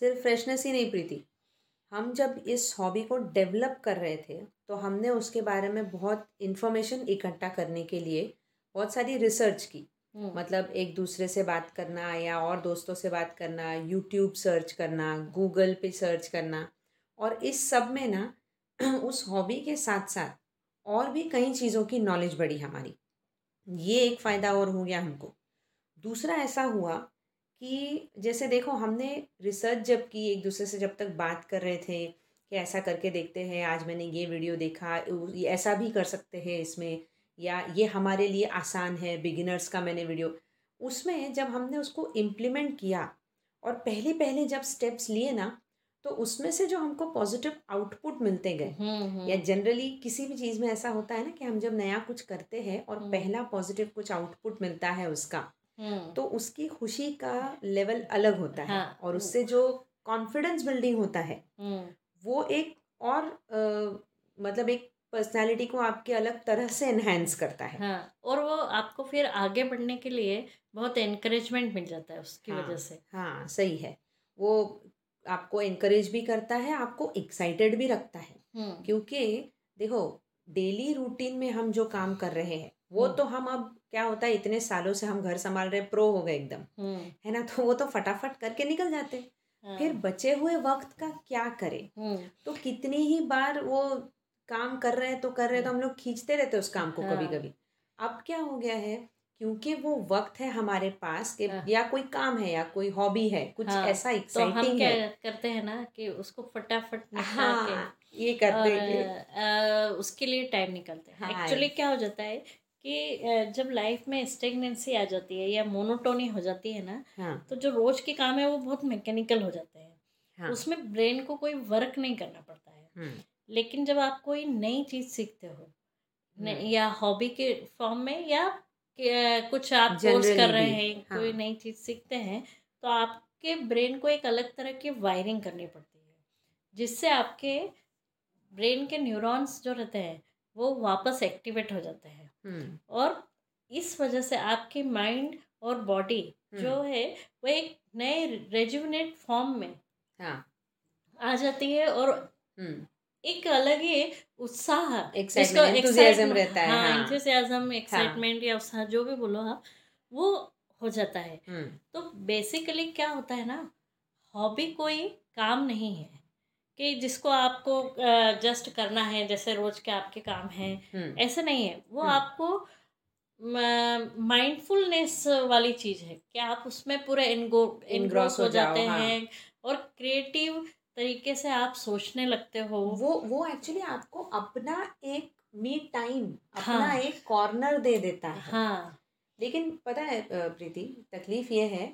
सिर्फ़ फ्रेशनेस ही नहीं, प्रीति। हम जब इस हॉबी को डेवलप कर रहे थे तो हमने उसके बारे में बहुत इन्फॉर्मेशन इकट्ठा करने के लिए बहुत सारी रिसर्च की। मतलब एक दूसरे से बात करना या और दोस्तों से बात करना यूट्यूब सर्च करना गूगल पे सर्च करना और इस सब में ना उस हॉबी के साथ साथ और भी कई चीज़ों की नॉलेज बढ़ी हमारी। ये एक फ़ायदा और हो गया हमको। दूसरा ऐसा हुआ कि जैसे देखो हमने रिसर्च जब की, एक दूसरे से जब तक बात कर रहे थे कि ऐसा करके देखते हैं, आज मैंने ये वीडियो देखा ऐसा भी कर सकते हैं इसमें। या ये हमारे लिए आसान है बिगिनर्स का मैंने वीडियो उसमें जब हमने उसको इम्प्लीमेंट किया और पहले पहले जब स्टेप्स लिए ना तो उसमें से जो हमको पॉजिटिव आउटपुट मिलते गए। हम्म, हम्म, या जनरली किसी भी चीज़ में ऐसा होता है ना कि हम जब नया कुछ करते हैं और हम्म। पहला पॉजिटिव कुछ आउटपुट मिलता है उसका तो उसकी खुशी का लेवल अलग होता है। हाँ। और उससे जो कॉन्फिडेंस बिल्डिंग होता है वो एक और अ, मतलब एक पर्सनालिटी को आपके अलग तरह से एनहेंस करता है। हाँ और वो आपको फिर आगे बढ़ने के लिए बहुत एनकरेजमेंट मिल जाता है उसकी हाँ। वजह से। हाँ सही है। वो आपको इनकरेज भी करता है आपको एक्साइटेड भी रखता है। हम्म, क्योंकि देखो डेली रूटीन में हम जो काम कर रहे हैं वो हम्म। तो हम अब क्या होता है इतने सालों से हम घर संभाल रहे प्रो हो गए एकदम। हम्म, है ना? तो वो तो फटाफट करके निकल जाते हैं। हाँ, फिर बचे हुए वक्त का क्या करें? तो कितनी ही बार वो काम कर रहे हैं तो कर रहे हैं तो हम लोग खींचते रहते हैं उस काम को हाँ। कभी। कभी अब क्या हो गया है क्योंकि वो वक्त है हमारे पास कि हाँ। या कोई काम है या कोई हॉबी है कुछ हाँ, ऐसा एक्साइटिंग तो हम क्या है। करते हैं ना कि उसको फटाफट निपटा के हाँ ये करते हैं। उसके लिए टाइम निकलते हैं। हाँ। एक्चुअली क्या हो जाता है कि जब लाइफ में स्टेगनेंसी आ जाती है या मोनोटोनी हो जाती है ना हाँ। तो जो रोज के काम है वो बहुत मैकेनिकल हो जाते हैं। हाँ। उसमें ब्रेन को कोई वर्क नहीं करना पड़ता है। हम्म, लेकिन जब आप कोई नई चीज़ सीखते हो हम्म। या हॉबी के फॉर्म में या कुछ आप कोर्स कर रहे हैं हाँ। कोई नई चीज़ सीखते हैं तो आपके ब्रेन को एक अलग तरह की वायरिंग करनी पड़ती है जिससे आपके ब्रेन के न्यूरॉन्स जो रहते हैं वो वापस एक्टिवेट हो जाते हैं हम्म, और इस वजह से आपकी माइंड और बॉडी जो हम्म। है वो एक नए रेजुविनेट फॉर्म में हाँ आ जाती है और एक अलग ही उत्साह रहता है, हाँ हाँ। या उत्साह जो भी बोलो आप वो हो जाता है। हम्म, तो बेसिकली क्या होता है ना हॉबी कोई काम नहीं है कि जिसको आपको जस्ट करना है जैसे रोज के आपके काम हैं। हम्म, ऐसे नहीं है। वो हम्म। आपको माइंडफुलनेस वाली चीज़ है कि आप उसमें पूरे इनगो इनग्रोस हो जाते। हैं। और क्रिएटिव तरीके से आप सोचने लगते हो वो वो एक्चुअली आपको अपना एक मी टाइम अपना हाँ। एक कॉर्नर दे देता है हाँ लेकिन पता है प्रीति तकलीफ़ ये है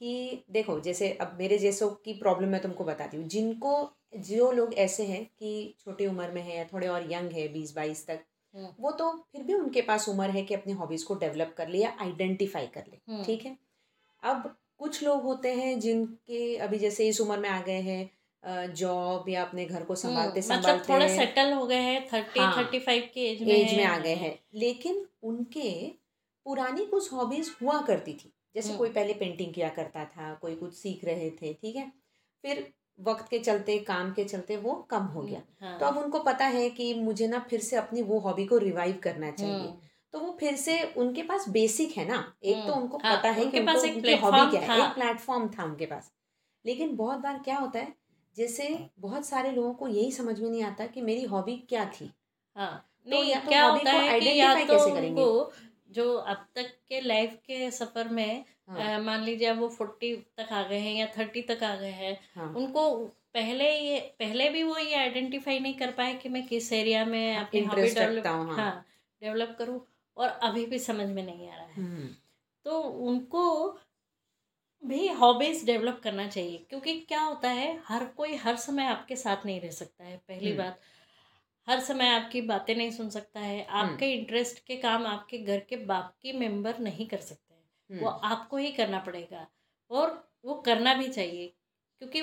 कि देखो जैसे अब मेरे जैसों की प्रॉब्लम मैं तुमको बताती हूँ जिनको जो लोग ऐसे हैं कि छोटी उम्र में है या थोड़े और यंग है बीस बाईस तक हम्म। वो तो फिर भी उनके पास उम्र है कि अपनी हॉबीज़ को डेवलप कर ले या आइडेंटिफाई कर ले हम्म। ठीक है अब कुछ लोग होते हैं जिनके अभी जैसे इस उम्र में आ गए हैं जॉब या अपने घर को संभालते हम्म, मतलब संभालते थोड़े सेटल हो गए हैं थर्टी थर्टी फाइव की एज में एज में आ गए हैं। लेकिन उनके पुरानी कुछ हॉबीज हुआ करती थी। जैसे हम्म। कोई पहले पेंटिंग किया करता था कोई कुछ सीख रहे थे ठीक है? फिर वक्त के चलते काम के चलते वो कम हो गया। हाँ, तो अब उनको पता है कि मुझे ना फिर से अपनी वो हॉबी को रिवाइव करना चाहिए। हम्म, तो वो फिर से उनके पास बेसिक है ना? एक तो हम्म, उनको हाँ, पता है कि उनके पास एक हॉबी क्या है। था। एक प्लेटफॉर्म था उनके पास। लेकिन बहुत बार क्या होता है जैसे बहुत सारे लोगों को यही समझ में नहीं आता कि मेरी हॉबी क्या थी। हाँ तो नहीं या तो क्या होता है कि या तो उनको जो अब तक के लाइफ के सफ़र में हाँ, मान लीजिए अब वो फोर्टी तक आ गए हैं या थर्टी तक आ गए हैं हाँ। उनको पहले ये पहले भी वो ये आइडेंटिफाई नहीं कर पाए कि मैं किस एरिया में अपनी हॉबी डेवलप हाँ हाँ। डेवलप करूँ और अभी भी समझ में नहीं आ रहा है। हम्म, तो उनको भी हॉबीज डेवलप करना चाहिए क्योंकि क्या होता है हर कोई हर समय आपके साथ नहीं रह सकता है पहली हम्म। बात। हर समय आपकी बातें नहीं सुन सकता है आपके इंटरेस्ट के काम आपके घर के बाकी मेंबर नहीं कर सकते हैं। वो हम्म, आपको ही करना पड़ेगा और वो करना भी चाहिए क्योंकि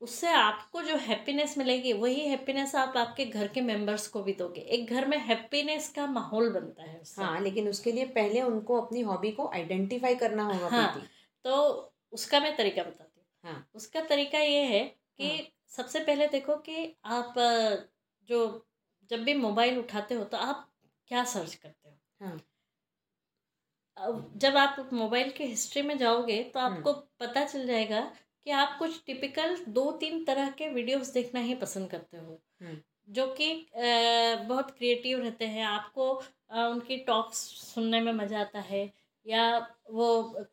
उससे आपको जो हैप्पीनेस मिलेगी वही हैप्पीनेस आप आपके घर के मेंबर्स को भी दोगे। एक घर में हैप्पीनेस का माहौल बनता है हाँ लेकिन उसके लिए पहले उनको अपनी हॉबी को आइडेंटिफाई करना होगा हाँ। तो उसका मैं तरीका बताती हूँ। हाँ। उसका तरीका ये है कि हाँ। सबसे पहले देखो कि आप जो जब भी मोबाइल उठाते हो तो आप क्या सर्च करते हो? हाँ। जब आप मोबाइल की हिस्ट्री में जाओगे तो हम्म। आपको पता चल जाएगा कि आप कुछ टिपिकल दो तीन तरह के वीडियोस देखना ही पसंद करते हो। हम्म। जो कि बहुत क्रिएटिव रहते हैं। आपको उनकी टॉक्स सुनने में मज़ा आता है। या वो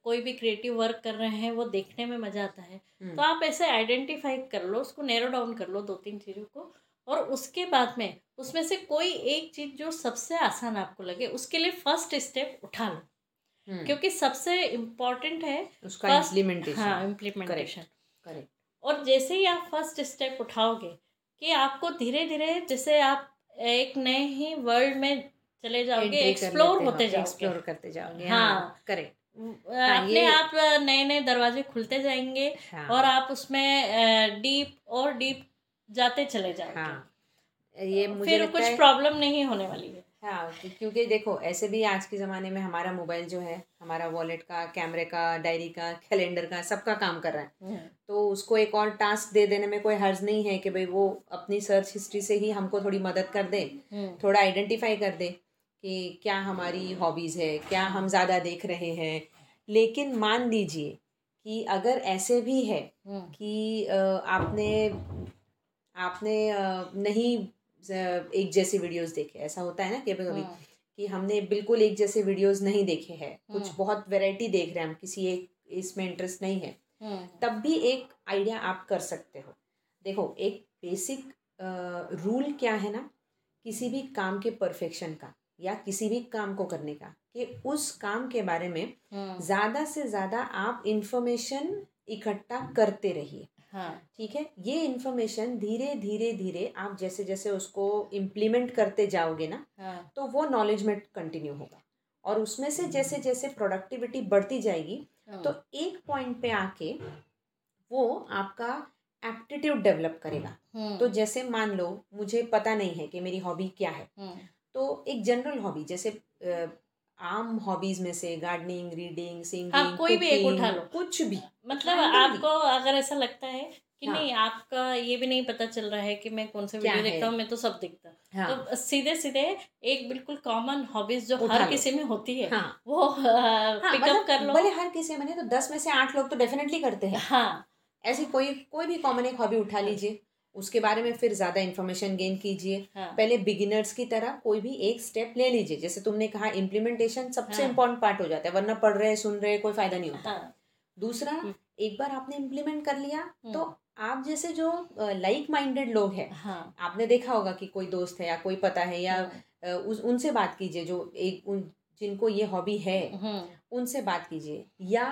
कोई भी क्रिएटिव वर्क कर रहे हैं वो देखने में मज़ा आता है। हम्म, तो आप ऐसे आइडेंटिफाई कर लो उसको नैरो डाउन कर लो दो तीन चीज़ों को और उसके बाद में उसमें से कोई एक चीज़ जो सबसे आसान आपको लगे उसके लिए फ़र्स्ट स्टेप उठा लो। हम्म, क्योंकि सबसे इम्पोर्टेंट है उसका इम्प्लीमेंटेशन हाँ इम्प्लीमेंटेशन करेक्ट और जैसे ही आप फ़र्स्ट स्टेप उठाओगे कि आपको धीरे धीरे जैसे आप एक नए ही वर्ल्ड में चले जाओगे एक्सप्लोर होते जाओगे। एक्सप्लोर करते जाओगे। हाँ। हाँ करेक्ट अपने आप नए नए दरवाजे खुलते जाएँगे हाँ। और आप उसमें डीप और डीप जाते चले जाओगे। हाँ। ये मुझे फिर कुछ प्रॉब्लम नहीं होने वाली है। हाँ क्योंकि देखो ऐसे भी आज के ज़माने में हमारा मोबाइल जो है हमारा वॉलेट का कैमरे का डायरी का कैलेंडर का सबका काम कर रहा है। तो उसको एक और टास्क दे देने में कोई हर्ज नहीं है कि भाई वो अपनी सर्च हिस्ट्री से ही हमको थोड़ी मदद कर दे हम्म, थोड़ा आइडेंटिफाई कर दे। कि क्या हमारी हॉबीज़ है क्या हम ज़्यादा देख रहे हैं। लेकिन मान लीजिए कि अगर ऐसे भी है हम्म, कि आपने आपने नहीं एक जैसे वीडियोस देखे। ऐसा होता है ना कि कभी हम्म, कि हमने बिल्कुल एक जैसे वीडियोस नहीं देखे हैं। कुछ हम्म। बहुत वैरायटी देख रहे हैं हम किसी एक इसमें इंटरेस्ट नहीं है। तब भी एक आइडिया आप कर सकते हो। देखो एक बेसिक रूल क्या है ना किसी भी काम के परफेक्शन का। या किसी भी काम को करने का कि उस काम के बारे में हम्म, ज़्यादा से ज़्यादा आप इंफॉर्मेशन इकट्ठा करते रहिए। हाँ। ठीक है? ये इन्फॉर्मेशन धीरे धीरे धीरे आप जैसे जैसे उसको इम्प्लीमेंट करते जाओगे ना हाँ। तो वो नॉलेज में कंटिन्यू होगा। और उसमें से जैसे जैसे प्रोडक्टिविटी बढ़ती जाएगी हम्म, तो एक पॉइंट पे आके वो आपका एप्टीट्यूड डेवलप करेगा। हम्म, तो जैसे मान लो मुझे पता नहीं है कि मेरी हॉबी क्या है। हम्म, तो एक जनरल हॉबी जैसे आम हॉबीज में से गार्डनिंग रीडिंग सिंगिंग हाँ, कोई भी एक उठा लो। कुछ भी। मतलब. आपको अगर ऐसा लगता है कि हाँ। नहीं आपका ये भी नहीं पता चल रहा है कि मैं कौन से वीडियो देखता हूँ। मैं तो सब देखता हाँ। तो सीधे सीधे एक बिल्कुल कॉमन हॉबीज जो हर किसी में होती है हाँ। वो हाँ, पिकअप मतलब कर लो। भले हर किसी में नहीं तो दस में से आठ लोग तो डेफिनेटली करते हैं। हाँ। ऐसी कोई कोई भी कॉमन एक हॉबी उठा लीजिए। उसके बारे में फिर ज़्यादा इन्फॉर्मेशन गेन कीजिए। हाँ। पहले बिगिनर्स की तरह कोई भी एक स्टेप ले लीजिए। जैसे तुमने कहा इम्प्लीमेंटेशन सबसे हाँ। इम्पोर्टेंट पार्ट हो जाता है वरना पढ़ रहे सुन रहे कोई फ़ायदा नहीं होता। हाँ। दूसरा हम्म। एक बार आपने इम्प्लीमेंट कर लिया तो हम्म। आप जैसे जो लाइक माइंडेड लोग हैं हाँ। आपने देखा होगा कि कोई दोस्त है या कोई पता है या हम्म, उस उनसे बात कीजिए जो एक उन जिनको ये हॉबी है उनसे बात कीजिए। या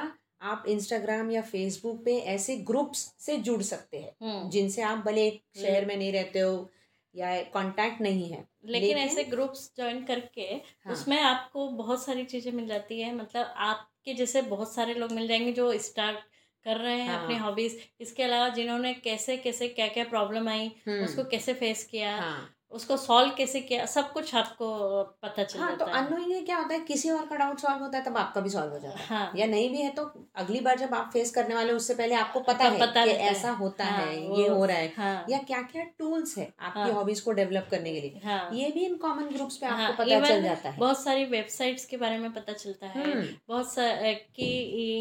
आप इंस्टाग्राम या फेसबुक पे ऐसे ग्रुप्स से जुड़ सकते हैं हम्म। जिनसे आप भले एक शहर में नहीं रहते हो या कांटेक्ट नहीं है लेकिन लेकिन- ऐसे ग्रुप्स ज्वाइन करके हाँ। उसमें आपको बहुत सारी चीज़ें मिल जाती है मतलब आपके जैसे बहुत सारे लोग मिल जाएँगे जो स्टार्ट कर रहे हैं हाँ। अपनी हॉबीज इसके अलावा जिन्होंने कैसे कैसे क्या क्या प्रॉब्लम आई हम्म, उसको कैसे फेस किया हाँ उसको सॉल्व कैसे किया सब कुछ आपको पता चल हाँ तो है। अनोइंग क्या होता है किसी और का डाउट सॉल्व होता है तब आपका भी सॉल्व हो जाता है। हाँ। या नहीं भी है तो अगली बार जब आप फेस करने वाले उससे पहले आपको पता है पता कि है। ऐसा होता हाँ, है ये हो रहा है। हाँ। या क्या क्या टूल्स है आपकी हाँ। हॉबीज को डेवलप करने के लिए। हाँ। ये भी इन कॉमन ग्रुप्स पे आपको हाँ, पता चल जाता है। बहुत सारी वेबसाइट्स के बारे में पता चलता है। हम्म, बहुत कि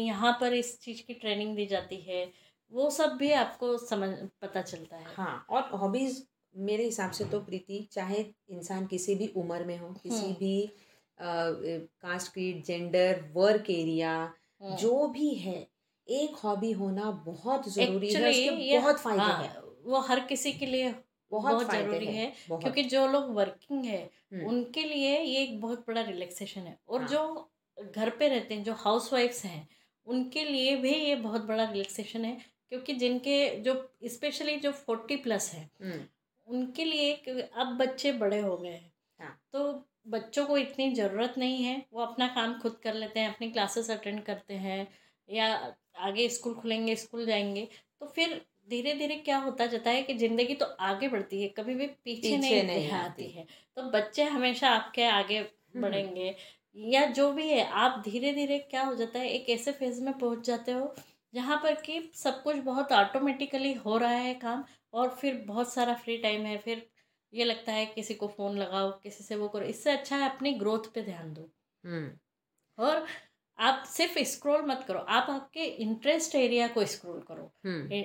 यहाँ पर इस चीज़ की ट्रेनिंग दी जाती है वो सब भी आपको समझ पता चलता है। हाँ और हॉबीज मेरे हिसाब से तो प्रीति चाहे इंसान किसी भी उम्र में हो किसी हम्म। भी caste creed gender work area. जो भी है एक हॉबी होना बहुत ज़रूरी है उसके ये- बहुत फ़ायदे हाँ, हैं वो हर किसी के लिए बहुत बहुत ज़रूरी हैं, है बहुत क्योंकि जो लोग वर्किंग है हम्म, उनके लिए ये एक बहुत बड़ा रिलैक्सेशन है और हाँ। जो घर पे रहते हैं जो हाउस वाइफ्स हैं उनके लिए भी ये बहुत बड़ा रिलैक्सेशन है क्योंकि जिनके जो स्पेशली जो फोर्टी प्लस है हम्म, उनके लिए अब बच्चे बड़े हो गए हैं हाँ। तो बच्चों को इतनी ज़रूरत नहीं है वो अपना काम खुद कर लेते हैं अपनी क्लासेस अटेंड करते हैं या आगे स्कूल खुलेंगे स्कूल जाएँगे तो फिर धीरे धीरे क्या होता जाता है कि ज़िंदगी तो आगे बढ़ती है कभी भी पीछे, पीछे नहीं, नहीं आती आती। है तो बच्चे हमेशा आपके आगे बढ़ेंगे या जो भी है आप धीरे धीरे क्या हो जाता है एक ऐसे फ़ेज़ में पहुँच जाते हो जहाँ पर कि सब कुछ बहुत ऑटोमेटिकली हो रहा है काम और फिर बहुत सारा फ्री टाइम है फिर ये लगता है किसी को फ़ोन लगाओ किसी से वो करो। इससे अच्छा है अपनी ग्रोथ पे ध्यान दो। हम्म। और आप सिर्फ़ स्क्रॉल मत करो आप आपके इंटरेस्ट एरिया को स्क्रॉल करो। हम्म।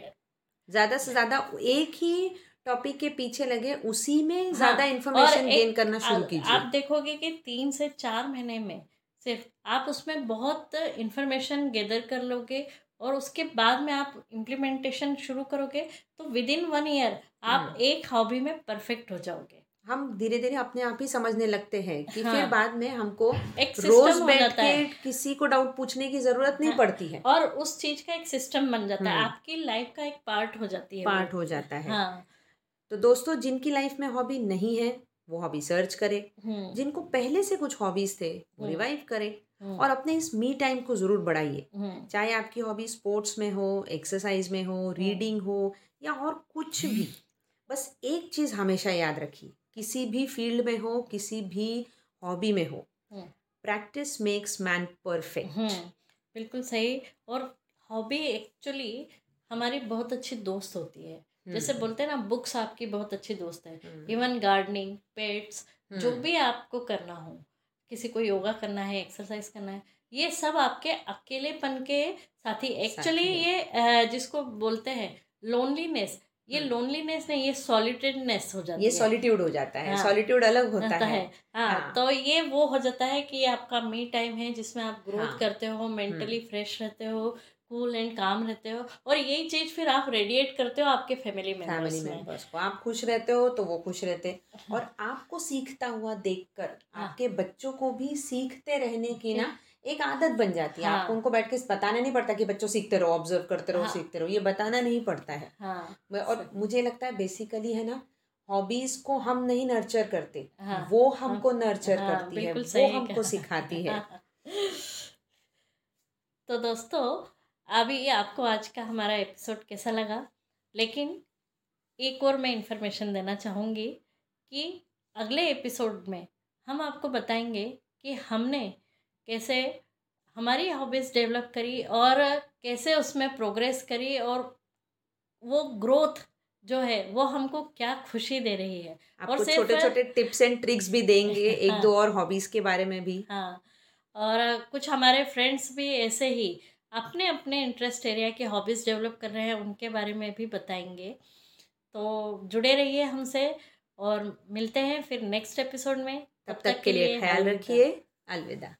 ज़्यादा से ज़्यादा एक ही टॉपिक के पीछे लगे उसी में हाँ, ज़्यादा और इंफॉर्मेशन गेन करना शुरू कीजिए आप देखोगे कि तीन से चार महीने में सिर्फ़ आप उसमें बहुत इंफॉर्मेशन गैदर कर लोगे और उसके बाद में आप इम्प्लीमेंटेशन शुरू करोगे तो विद इन वन ईयर आप हम्म। एक हॉबी में परफेक्ट हो जाओगे हम धीरे धीरे अपने आप ही समझने लगते हैं कि हाँ। फिर बाद में हमको एक रोज बैठ के किसी को डाउट पूछने की ज़रूरत नहीं हाँ। पड़ती है और उस चीज़ का एक सिस्टम बन जाता है हम्म। आपकी लाइफ का एक पार्ट हो जाती है पार्ट हो जाता है हाँ तो दोस्तों जिनकी लाइफ में हॉबी नहीं है वो हॉबी सर्च करे जिनको पहले से कुछ हॉबीज थे वो हम्म। रिवाइव करें और अपने इस मी टाइम को ज़रूर बढ़ाइए। हम्म, चाहे आपकी हॉबी स्पोर्ट्स में हो एक्सरसाइज में हो रीडिंग हो या और कुछ भी बस एक चीज़ हमेशा याद रखिए किसी भी फ़ील्ड में हो किसी भी हॉबी में हो। हम्म। प्रैक्टिस मेक्स मैन परफेक्ट हम्म, बिल्कुल सही। और हॉबी एक्चुअली हमारी बहुत अच्छी दोस्त होती है। जैसे बोलते हैं ना बुक्स आपकी बहुत अच्छी दोस्त है। इवन गार्डनिंग पेट्स जो भी आपको करना हो किसी को योगा करना है एक्सरसाइज करना है ये सब आपके अकेलेपन के साथ ही एक्चुअली ये जिसको बोलते हैं लोनलीनेस ये हम्म। लोनलीनेस नहीं ये सॉलिटेडनेस हो जाती ये है सॉलिट्यूड हो जाता है सॉलिट्यूड हाँ। अलग होता है है हाँ, हाँ। तो ये वो हो जाता है कि आपका मी टाइम है जिसमें आप ग्रोथ हाँ। करते हो मेंटली फ्रेश रहते हो कूल एंड काम रहते हो और यही चीज़ फिर आप रेडिएट करते हो आपके फैमिली फैमिली मेंबर्स में। मेंबर्स को। आप खुश रहते हो तो वो खुश रहते हैं। और आपको सीखता हुआ देखकर हाँ। आपके बच्चों को भी सीखते रहने की ना एक आदत बन जाती है। हाँ। आपको उनको बैठ के बताना नहीं पड़ता कि बच्चों सीखते रहो ऑब्ज़र्व करते रहो हाँ। सीखते रहो। ये बताना नहीं पड़ता है। हाँ और मुझे लगता है बेसिकली है ना हॉबीज को हम नहीं नर्चर करते। हाँ। वो हमको नर्चर हाँ, करती है। वो हमको सिखाती है। तो दोस्तों अभी आपको आज का हमारा एपिसोड कैसा लगा? लेकिन एक और मैं इन्फॉर्मेशन देना चाहूँगी कि अगले एपिसोड में हम आपको बताएँगे कि हमने कैसे हमारी हॉबीज़ डेवलप करी और कैसे उसमें प्रोग्रेस करी और वो ग्रोथ जो है वो हमको क्या खुशी दे रही है। आपको सिर्फ- छोटे छोटे टिप्स एंड ट्रिक्स भी देंगे एक हाँ। दो और हॉबीज के बारे में भी। हाँ और कुछ हमारे फ्रेंड्स भी ऐसे ही अपने अपने इंटरेस्ट एरिया के हॉबीज़ डेवलप कर रहे हैं उनके बारे में भी बताएँगे। तो जुड़े रहिए हमसे और मिलते हैं फिर नेक्स्ट एपिसोड में। तब तक तक के लिए ख्याल रखिए। अलविदा।